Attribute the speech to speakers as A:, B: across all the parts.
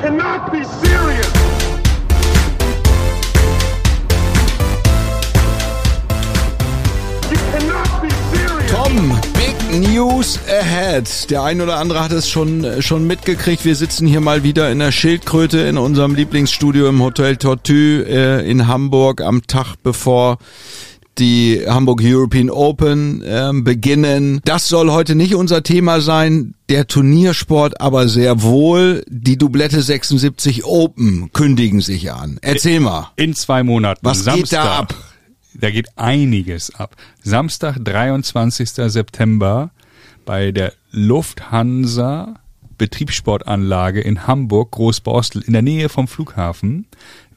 A: cannot be serious. You cannot be serious.
B: Tom, Big News ahead. Der ein oder andere hat es schon, schon mitgekriegt. Wir sitzen hier mal wieder in der Schildkröte in unserem Lieblingsstudio im Hotel Tortue äh, in Hamburg am Tag bevor die Hamburg European Open ähm, beginnen. Das soll heute nicht unser Thema sein, der Turniersport, aber sehr wohl. Die Doublette 76 Open kündigen sich an. Erzähl mal.
C: In zwei Monaten.
B: Was geht da ab?
C: Da geht einiges ab. Samstag, 23. September bei der Lufthansa Betriebssportanlage in Hamburg, Großborstel, in der Nähe vom Flughafen,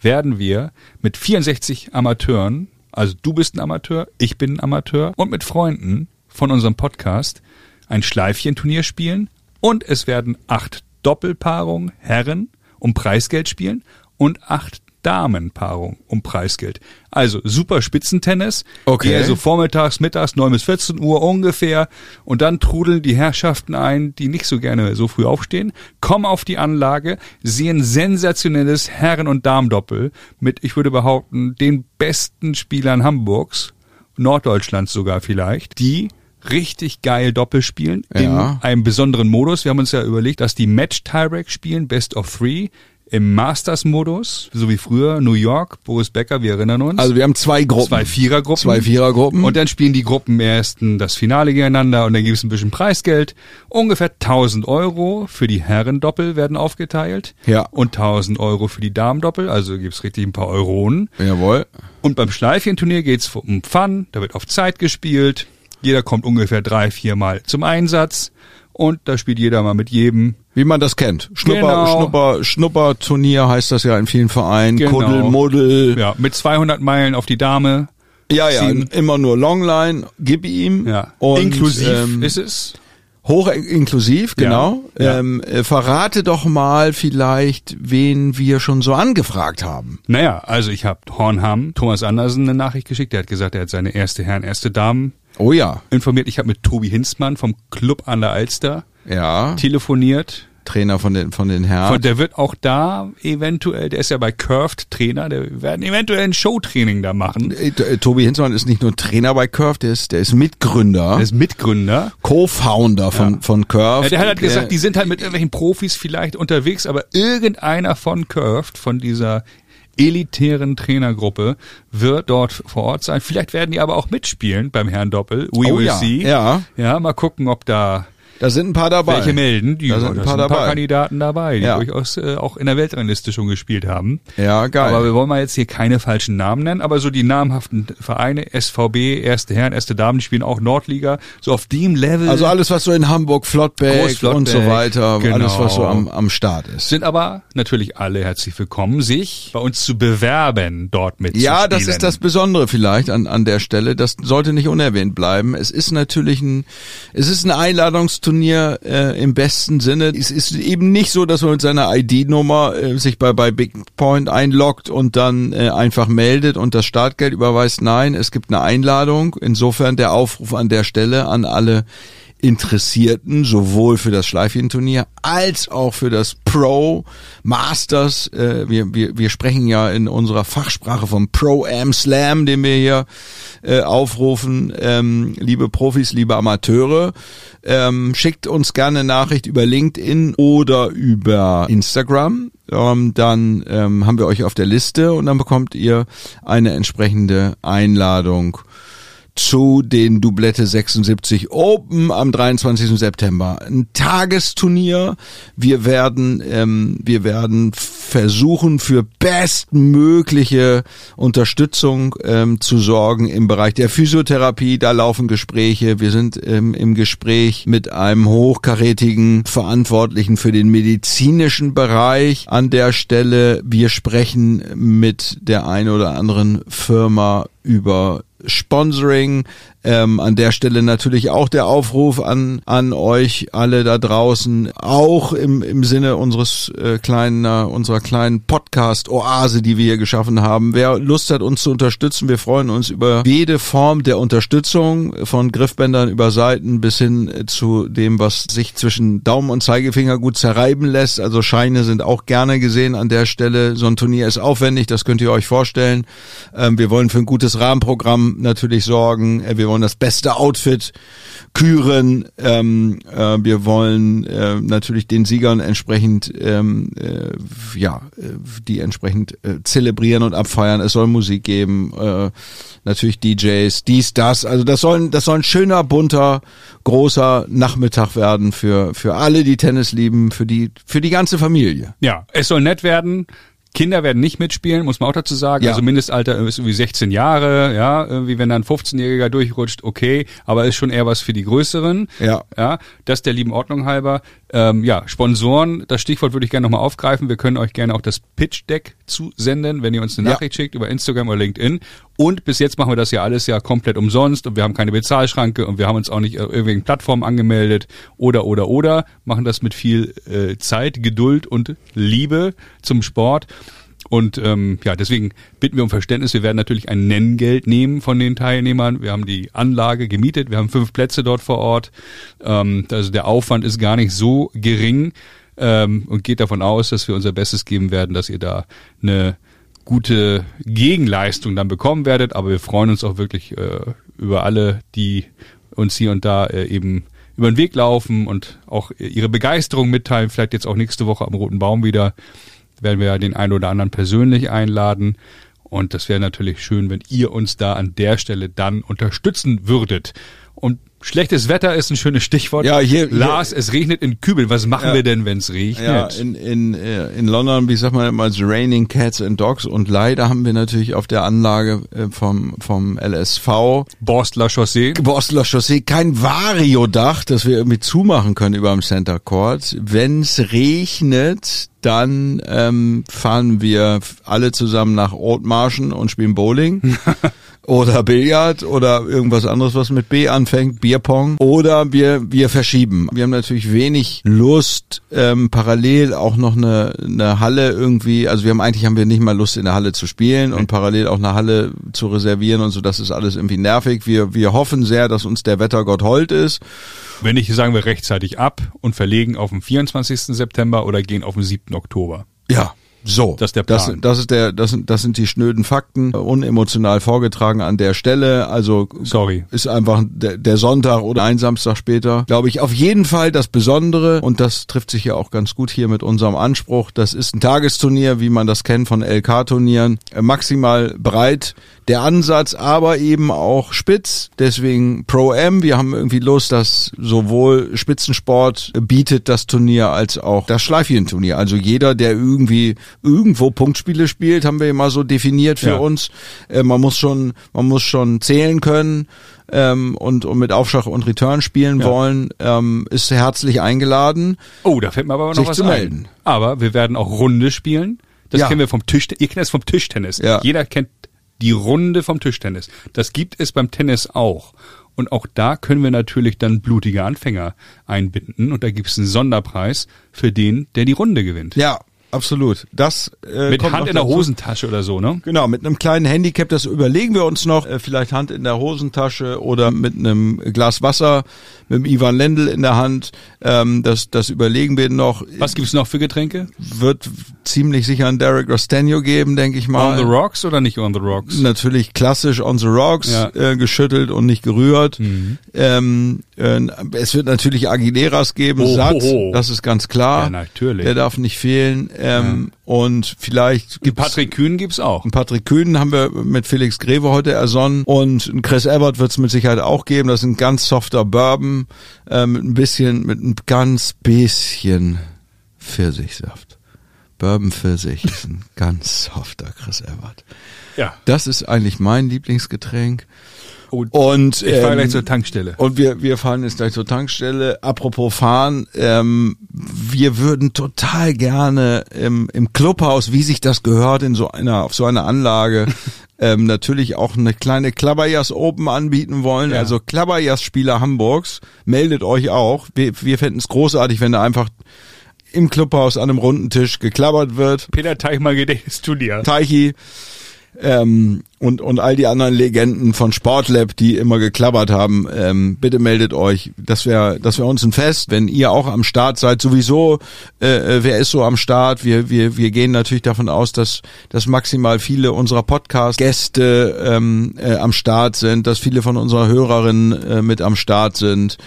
C: werden wir mit 64 Amateuren, also du bist ein Amateur, ich bin ein Amateur, und mit Freunden von unserem Podcast ein Schleifchenturnier spielen und es werden acht Doppelpaarungen Herren um Preisgeld spielen und acht Damenpaarung um Preisgeld. Also super Spitzentennis.
B: Okay.
C: Eher so vormittags, mittags, 9 bis 14 Uhr ungefähr. Und dann trudeln die Herrschaften ein, die nicht so gerne so früh aufstehen, kommen auf die Anlage, sehen sensationelles Herren- und Damendoppel mit, ich würde behaupten, den besten Spielern Hamburgs, Norddeutschlands sogar vielleicht, die richtig geil Doppel spielen
B: Ja.
C: in einem besonderen Modus. Wir haben uns ja überlegt, dass die Match Tiebreak spielen, Best of Three, im Masters-Modus, so wie früher, New York, Boris Becker, wir erinnern uns.
B: Also wir haben zwei Gruppen.
C: Zwei Vierergruppen.
B: Zwei Vierergruppen.
C: Und dann spielen die Gruppen ersten das Finale gegeneinander und dann gibt es ein bisschen Preisgeld. Ungefähr 1000 Euro für die Herrendoppel werden aufgeteilt.
B: Ja.
C: Und 1000 Euro für die Damendoppel, also gibt's richtig ein paar Euronen.
B: Jawohl.
C: Und beim Schleifchenturnier geht's um Fun, da wird auf Zeit gespielt. Jeder kommt ungefähr drei, vier Mal zum Einsatz. Und da spielt jeder mal mit jedem.
B: Wie man das kennt. Schnupper,
C: Genau.
B: Schnupper, Schnupperturnier heißt das ja in vielen Vereinen.
C: Genau.
B: Kuddel, Muddel.
C: Ja, mit 200 Meilen auf die Dame.
B: Ja, ja,
C: Ziehen.
B: immer nur Longline, gib ihm.
C: Ja.
B: Und,
C: Inklusiv
B: ähm,
C: ist es.
B: Hoch inklusiv,
C: Ja,
B: genau.
C: ja.
B: Ähm, äh, verrate doch mal vielleicht, wen wir schon so angefragt haben.
C: Naja, also ich habe Hornham, Thomas Andersen eine Nachricht geschickt. Der hat gesagt, er hat seine erste Herren, erste Damen
B: Oh ja,
C: informiert. Ich habe mit Tobi Hinzmann vom Club an der Alster
B: ja.
C: telefoniert.
B: Trainer von den von den Herren.
C: Und der wird auch da eventuell, der ist ja bei Curved Trainer, der werden eventuell ein Showtraining da machen.
B: Äh, äh, Tobi Hinzmann ist nicht nur Trainer bei Curve, der ist, der ist Mitgründer,
C: Der ist Mitgründer.
B: Co-Founder von,
C: Ja.
B: von Curve.
C: Ja, der hat halt
B: Der-
C: gesagt, die sind halt mit irgendwelchen Profis vielleicht unterwegs, aber irgendeiner von Curved, von dieser elitären Trainergruppe, wird dort vor Ort sein. Vielleicht werden die aber auch mitspielen beim Herrn Doppel. We
B: Oh
C: will
B: ja,
C: see.
B: ja.
C: Ja, mal gucken, ob da
B: da sind ein paar dabei.
C: welche melden. Die,
B: Da sind ein paar dabei.
C: Kandidaten dabei, die
B: Ja.
C: durchaus äh, auch in der Weltrangliste schon gespielt haben.
B: Ja, geil.
C: Aber wir wollen mal jetzt hier keine falschen Namen nennen, aber so die namhaften Vereine, SVB, Erste Herren, Erste Damen, die spielen auch Nordliga, so auf dem Level.
B: also alles, was so in Hamburg, Flottbeck und so weiter,
C: genau.
B: alles, was so am, am Start ist.
C: sind aber natürlich alle herzlich willkommen, sich bei uns zu bewerben, dort mit
B: Ja, das ist das Besondere vielleicht an, an der Stelle. Das sollte nicht unerwähnt bleiben. Es ist natürlich ein, es ist ein Einladungsturnier äh, im besten Sinne. Es ist eben nicht so, dass man mit seiner ID-Nummer äh, sich bei, bei Big Point einloggt und dann äh, einfach meldet und das Startgeld überweist. Nein, es gibt eine Einladung. Insofern der Aufruf an der Stelle an alle Interessierten, sowohl für das Schleifchenturnier als auch für das Pro Masters. Äh, wir, wir, wir sprechen ja in unserer Fachsprache vom Pro Am Slam, den wir hier äh, aufrufen. Ähm, liebe Profis, liebe Amateure, ähm, schickt uns gerne Nachricht über LinkedIn oder über Instagram. Ähm, dann haben wir euch auf der Liste und dann bekommt ihr eine entsprechende Einladung zu den Doublette 76 Open am 23. September. Ein Tagesturnier. Wir werden, ähm, wir werden versuchen, für bestmögliche Unterstützung ähm, zu sorgen im Bereich der Physiotherapie. Da laufen Gespräche. Wir sind ähm, im Gespräch mit einem hochkarätigen Verantwortlichen für den medizinischen Bereich an der Stelle. Wir sprechen mit der einen oder anderen Firma über Sponsoring. Ähm, an der Stelle natürlich auch der Aufruf an, an euch alle da draußen, auch im, im Sinne unseres äh, kleinen, äh, unserer kleinen Podcast-Oase, die wir hier geschaffen haben. Wer Lust hat, uns zu unterstützen, wir freuen uns über jede Form der Unterstützung, von Griffbändern über Seiten bis hin zu dem, was sich zwischen Daumen und Zeigefinger gut zerreiben lässt. Also Scheine sind auch gerne gesehen an der Stelle. So ein Turnier ist aufwendig, das könnt ihr euch vorstellen. Ähm, wir wollen für ein gutes Rahmenprogramm natürlich sorgen. Äh, wir wollen das beste Outfit küren. Ähm, äh, wir wollen äh, natürlich den Siegern entsprechend ähm, äh, ja äh, die entsprechend äh, zelebrieren und abfeiern. Es soll Musik geben, äh, natürlich DJs, dies, das. Also das soll das soll ein schöner, bunter, großer Nachmittag werden für für alle, die Tennis lieben, für die für die ganze Familie.
C: Ja, es soll nett werden. Kinder werden nicht mitspielen, muss man auch dazu sagen.
B: Ja.
C: Also Mindestalter ist irgendwie 16 Jahre, ja, irgendwie wenn dann ein 15-Jähriger durchrutscht, okay, aber ist schon eher was für die Größeren.
B: Ja.
C: Ja, das der lieben Ordnung halber. Ähm, ja, Sponsoren, das Stichwort würde ich gerne nochmal aufgreifen. Wir können euch gerne auch das Pitch-Deck zusenden, wenn ihr uns eine
B: Ja.
C: Nachricht schickt über Instagram oder LinkedIn. Und bis jetzt machen wir das ja alles ja komplett umsonst und wir haben keine Bezahlschranke und wir haben uns auch nicht auf irgendwelchen Plattformen angemeldet oder oder oder machen das mit viel äh, Zeit, Geduld und Liebe zum Sport. Und ähm, ja, deswegen bitten wir um Verständnis. Wir werden natürlich ein Nenngeld nehmen von den Teilnehmern. Wir haben die Anlage gemietet. Wir haben fünf Plätze dort vor Ort. Ähm, also der Aufwand ist gar nicht so gering ähm, und geht davon aus, dass wir unser Bestes geben werden, dass ihr da eine gute Gegenleistung dann bekommen werdet. Aber wir freuen uns auch wirklich äh, über alle, die uns hier und da äh, eben über den Weg laufen und auch ihre Begeisterung mitteilen. Vielleicht jetzt auch nächste Woche am Roten Baum wieder werden wir den einen oder anderen persönlich einladen. Und das wäre natürlich schön, wenn ihr uns da an der Stelle dann unterstützen würdet. Und schlechtes Wetter ist ein schönes Stichwort.
B: Ja, hier- hier-
C: Lars, es regnet in Kübel. Was machen
B: Ja.
C: wir denn, wenn es regnet?
B: Ja, in, in, äh, in London, wie sagt man immer, it's raining cats and dogs und leider haben wir natürlich auf der Anlage äh, vom, vom LSV
C: Borstler Chaussee.
B: Borstler Chaussee kein Variodach, das wir irgendwie zumachen können über dem Center Court. Wenn's regnet, dann ähm, fahren wir alle zusammen nach Oldmarschen und spielen Bowling. oder Billard oder irgendwas anderes, was mit B anfängt, Bierpong. Oder wir, wir verschieben. Wir haben natürlich wenig Lust, ähm, parallel auch noch eine, eine Halle irgendwie, also wir haben eigentlich haben wir nicht mal Lust in der Halle zu spielen und parallel auch eine Halle zu reservieren und so, das ist alles irgendwie nervig. Wir, wir hoffen sehr, dass uns der Wettergott hold ist.
C: Wenn nicht, sagen wir rechtzeitig ab und verlegen auf den 24. September oder gehen auf den 7. Oktober.
B: Ja. So,
C: Das ist der
B: Das,
C: Plan.
B: das ist der, das sind, das sind die schnöden Fakten, unemotional vorgetragen an der Stelle. Also
C: Sorry.
B: ist einfach der, der Sonntag oder ein Samstag später, glaube ich, auf jeden Fall das Besondere und das trifft sich ja auch ganz gut hier mit unserem Anspruch. Das ist ein Tagesturnier, wie man das kennt von LK-Turnieren, äh, maximal breit der Ansatz, aber eben auch spitz. Deswegen Pro M. Wir haben irgendwie Lust, dass sowohl Spitzensport bietet das Turnier als auch das Schleifchen-Turnier. Also jeder, der irgendwie irgendwo Punktspiele spielt, haben wir immer so definiert für
C: Ja.
B: uns. Äh, man muss schon, man muss schon zählen können ähm, und, und mit Aufschlag und Return spielen
C: Ja.
B: wollen, ähm, ist herzlich eingeladen.
C: Oh, da fällt mir aber noch
B: Sich
C: was
B: zu
C: ein.
B: melden.
C: Aber wir werden auch Runde spielen. Das
B: Ja.
C: kennen wir vom Tisch. Ihr kennt es vom Tischtennis.
B: Ja.
C: Jeder kennt die Runde vom Tischtennis. Das gibt es beim Tennis auch. Und auch da können wir natürlich dann blutige Anfänger einbinden. Und da gibt es einen Sonderpreis für den, der die Runde gewinnt.
B: Ja, absolut. Das äh,
C: Mit Hand in der. Hosentasche oder so, ne?
B: Genau, mit einem kleinen Handicap, das überlegen wir uns noch. Äh, vielleicht Hand in der Hosentasche oder mit einem Glas Wasser, mit dem Ivan Lendl in der Hand. Ähm, das, das überlegen wir noch.
C: Was gibt's noch für Getränke?
B: Wird ziemlich sicher einen Derek Rostanio geben, denke ich mal.
C: On the Rocks oder nicht on the Rocks?
B: Natürlich klassisch on the rocks,
C: Ja. Mhm.
B: äh, geschüttelt und nicht gerührt. Ähm, äh, es wird natürlich Aguileras geben,
C: Oh,
B: satt,
C: oh, oh.
B: das ist ganz klar.
C: Ja, natürlich.
B: Der darf nicht fehlen. Ähm, Und vielleicht gibt's
C: Patrick Kühn gibt's auch.
B: einen Patrick Kühn haben wir mit Felix Greve heute ersonnen und einen Chris Evert wird es mit Sicherheit auch geben. Das ist ein ganz softer Bourbon äh, mit ein bisschen, mit ein ganz bisschen Pfirsichsaft. Bourbon Pfirsich ist ein ganz softer Chris Evert.
C: Ja.
B: Das ist eigentlich mein Lieblingsgetränk.
C: Und
B: Und
C: ich fahre
B: ähm,
C: gleich zur Tankstelle.
B: und wir, wir fahren jetzt gleich zur Tankstelle. Apropos fahren, ähm, wir würden total gerne im, im Clubhaus, wie sich das gehört, in so einer, auf so einer Anlage, ähm, natürlich auch eine kleine Klabberjas Open anbieten wollen.
C: Ja.
B: Also Klabberjas Spieler Hamburgs, meldet euch auch. Wir, wir fänden es großartig, wenn da einfach im Clubhaus an einem runden Tisch geklabbert wird.
C: Peter Teichmann Gedächtnisturnier.
B: Teichi ähm, und, und all die anderen Legenden von Sportlab, die immer geklappert haben, ähm, bitte meldet euch. Das wäre das wär uns ein Fest, wenn ihr auch am Start seid. Sowieso, äh, äh, wer ist so am Start? Wir, wir, wir gehen natürlich davon aus, dass, dass maximal viele unserer Podcast-Gäste ähm, äh, am Start sind, dass viele von unserer Hörerinnen äh, mit am Start sind.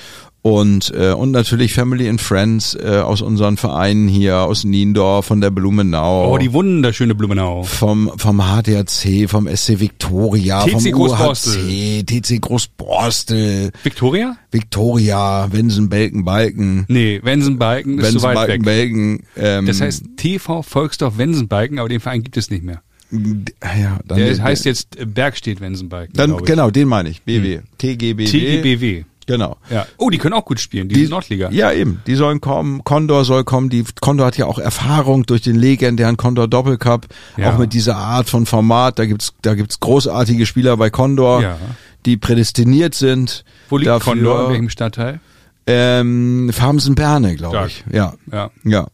B: Und, äh, und natürlich Family and Friends äh, aus unseren Vereinen hier, aus Niendorf, von der Blumenau
C: Oh, die wunderschöne Blumenau.
B: vom, vom HDRC, vom SC Victoria,
C: TC
B: vom. UHC, TC Großborstel,
C: Victoria?
B: Victoria, Wensen, Belken, Balken,
C: Nee, Wensenbalken ist
B: Wensen,
C: zu weit
B: Balken,
C: weg.
B: Belken. Ähm,
C: Das heißt TV Volksdorf Wensenbalken, aber den Verein gibt es nicht mehr.
B: ja, dann,
C: Der heißt jetzt Bergstedt Wensenbalken.
B: dann genau, den meine ich, BW, TGBW.
C: TGBW.
B: Genau.
C: Ja. Oh, die können auch gut spielen, die, sind Nordliga.
B: Ja, eben. Die sollen kommen. Condor soll kommen. Die Condor hat ja auch Erfahrung durch den legendären Condor Doppelcup.
C: Ja.
B: Auch mit dieser Art von Format. Da gibt's, da gibt's großartige Spieler bei Condor,
C: Ja.
B: die prädestiniert sind.
C: Wo liegt
B: dafür.
C: Condor? In welchem Stadtteil?
B: Ähm, Farmsen-Berne, glaube ich. Ja.
C: Ja.
B: Ja.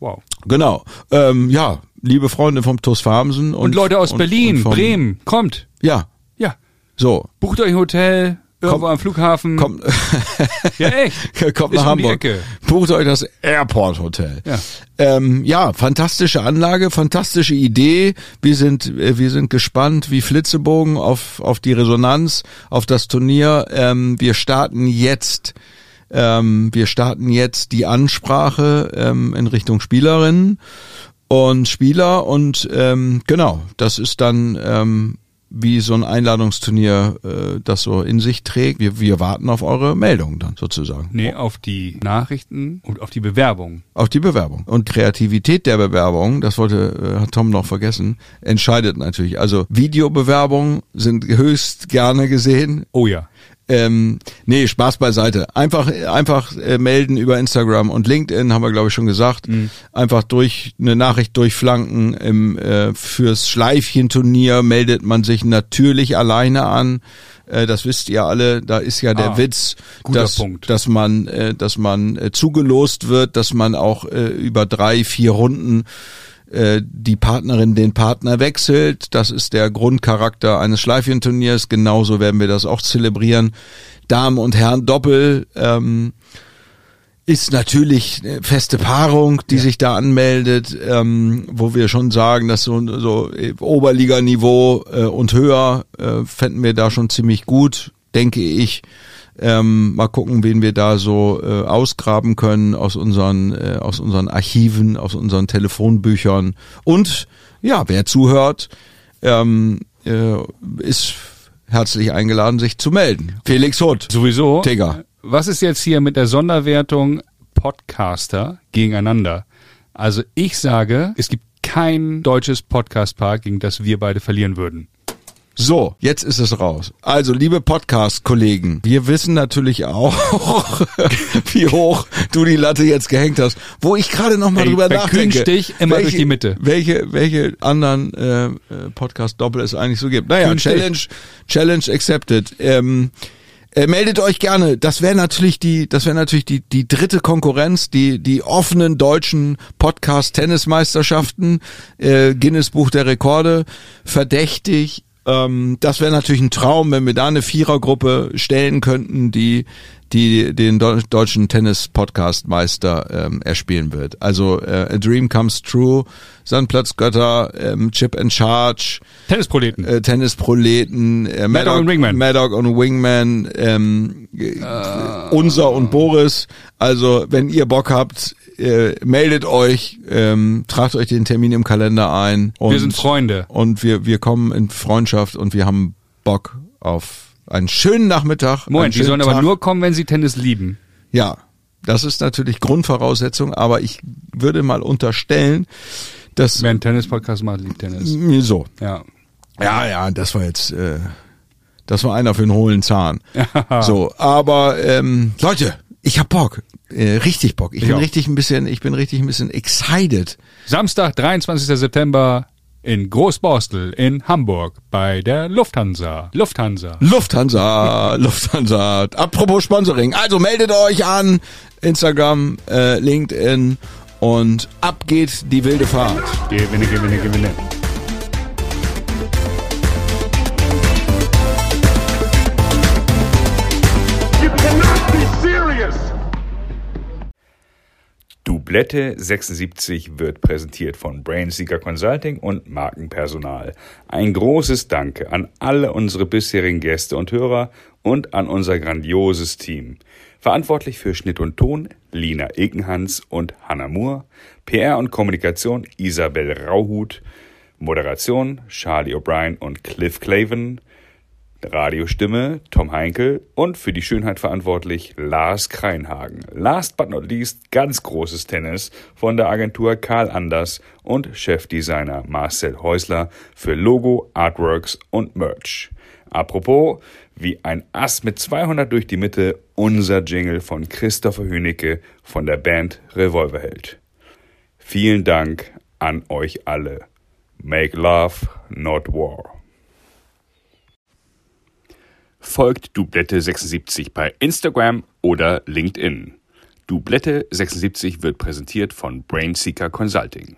C: Wow.
B: Genau. Ähm, ja, liebe Freunde vom TuS Farmsen. Und,
C: Und Leute aus
B: und-
C: Berlin,
B: und vom-
C: Bremen, kommt.
B: Ja,
C: Ja.
B: so.
C: Bucht euch ein Hotel, irgendwo
B: Komm.
C: am Flughafen.
B: Kommt,
C: Ja, echt.
B: kommt nach
C: um
B: Hamburg.
C: Ecke.
B: Bucht euch das Airport Hotel.
C: Ja.
B: Ähm, ja, fantastische Anlage, fantastische Idee. Wir sind, äh, wir sind gespannt wie Flitzebogen auf, auf die Resonanz, auf das Turnier. Ähm, wir starten jetzt, ähm, wir starten jetzt die Ansprache ähm, in Richtung Spielerinnen und Spieler und ähm, genau, das ist dann ähm, wie so ein Einladungsturnier äh, das so in sich trägt. Wir, wir warten auf eure Meldung dann sozusagen.
C: Nee, auf die Nachrichten und auf die Bewerbung.
B: Auf die Bewerbung. Und Kreativität der Bewerbung, das wollte, äh, hat Tom noch vergessen, entscheidet natürlich. Also Videobewerbungen sind höchst gerne gesehen.
C: Oh ja.
B: Ähm, nee, Spaß beiseite. Einfach, einfach äh, melden über Instagram und LinkedIn, haben wir glaube ich schon gesagt. Einfach durch eine Nachricht durchflanken. Im, äh, fürs Schleifchenturnier meldet man sich natürlich alleine an. Äh, das wisst ihr alle. Da ist ja der
C: Ah,
B: Witz, dass,
C: Punkt.
B: dass man, äh, dass man äh, zugelost wird, dass man auch äh, über drei, vier Runden äh, die Partnerin den Partner wechselt. Das ist der Grundcharakter eines Schleifchenturniers. Genauso werden wir das auch zelebrieren. Damen und Herren Doppel ähm, ist natürlich eine feste Paarung, die sich da anmeldet, ähm, wo wir schon sagen, dass so, so Oberliganiveau äh, und höher äh, fänden wir da schon ziemlich gut, denke ich. Ähm, mal gucken, wen wir da so äh, ausgraben können aus unseren äh, aus unseren Archiven, aus unseren Telefonbüchern und ja, wer zuhört, ähm, äh, ist herzlich eingeladen, sich zu melden. Felix Hutt,
C: Sowieso.
B: Digga.
C: Was ist jetzt hier mit der Sonderwertung Podcaster gegeneinander? Also ich sage, es gibt kein deutsches Podcast-Paar, gegen das wir beide verlieren würden.
B: So, jetzt ist es raus. Also, liebe Podcast-Kollegen, wir wissen natürlich auch, wie hoch du die Latte jetzt gehängt hast. Wo ich gerade noch mal
C: Ey,
B: drüber nachdenke.
C: Kühnstich immer durch die Mitte.
B: Welche, welche anderen äh, äh, Podcast-Doppel es eigentlich so gibt. Naja,
C: Kühnstich.
B: Challenge, Challenge accepted. Ähm, äh, meldet euch gerne. Das wäre natürlich die, das wäre natürlich die die dritte Konkurrenz, die die offenen deutschen Podcast Tennismeisterschaften, äh, Guinness Buch der Rekorde, verdächtig. Ähm, das wäre natürlich ein Traum, wenn wir da eine Vierergruppe stellen könnten, die die den Deu- deutschen Tennis-Podcast-Meister ähm, erspielen wird. Also äh, A Dream Comes True, Sandplatzgötter, ähm, Chip and Charge,
C: Tennisproleten.
B: äh, Tennisproleten, äh,
C: Mad Dog und Wingman.
B: Mad Dog und Wingman, ähm, äh, unser und Boris. Also wenn ihr Bock habt, äh, meldet euch, ähm, tragt euch den Termin im Kalender ein. Und,
C: wir sind Freunde.
B: Und wir, wir kommen in Freundschaft und wir haben Bock auf einen schönen Nachmittag.
C: Moment, die sollen aber
B: Tag.
C: nur kommen, wenn sie Tennis lieben.
B: Ja, das ist natürlich Grundvoraussetzung, aber ich würde mal unterstellen, dass
C: Wer einen Tennis-Podcast macht, liebt Tennis.
B: so.
C: Ja.
B: Ja, ja, das war jetzt, äh, das war einer für einen hohlen Zahn. so, aber ähm, Leute, ich hab Bock, äh, richtig Bock. Ich
C: Ich
B: bin
C: auch.
B: richtig ein bisschen, ich bin richtig ein bisschen excited.
C: Samstag, 23. September,
D: in Großborstel in Hamburg bei der Lufthansa. Lufthansa.
B: Lufthansa, Lufthansa. Apropos Sponsoring. Also meldet euch an. Instagram, äh, LinkedIn und ab geht die wilde Fahrt.
D: Gewinne, gewinne, gewinne.
C: Dublette 76 wird präsentiert von Brainseeker Consulting und Markenpersonal. Ein großes Danke an alle unsere bisherigen Gäste und Hörer und an unser grandioses Team. Verantwortlich für Schnitt und Ton Lina Ekenhans und Hannah Moore, PR und Kommunikation Isabel Rauhut, Moderation Charlie O'Brien und Cliff Claven, Radiostimme Tom Heinkel und für die Schönheit verantwortlich Lars Kreinhagen. Last but not least ganz großes Tennis von der Agentur Karl Anders und Chefdesigner Marcel Häusler für Logo, Artworks und Merch. Apropos, wie ein Ass mit 200 durch die Mitte, unser Jingle von Christopher Hünecke von der Band Revolverheld. Vielen Dank an euch alle. Make love, not war. Folgt Dublette 76 bei Instagram oder LinkedIn. Dublette 76 wird präsentiert von Brainseeker Consulting.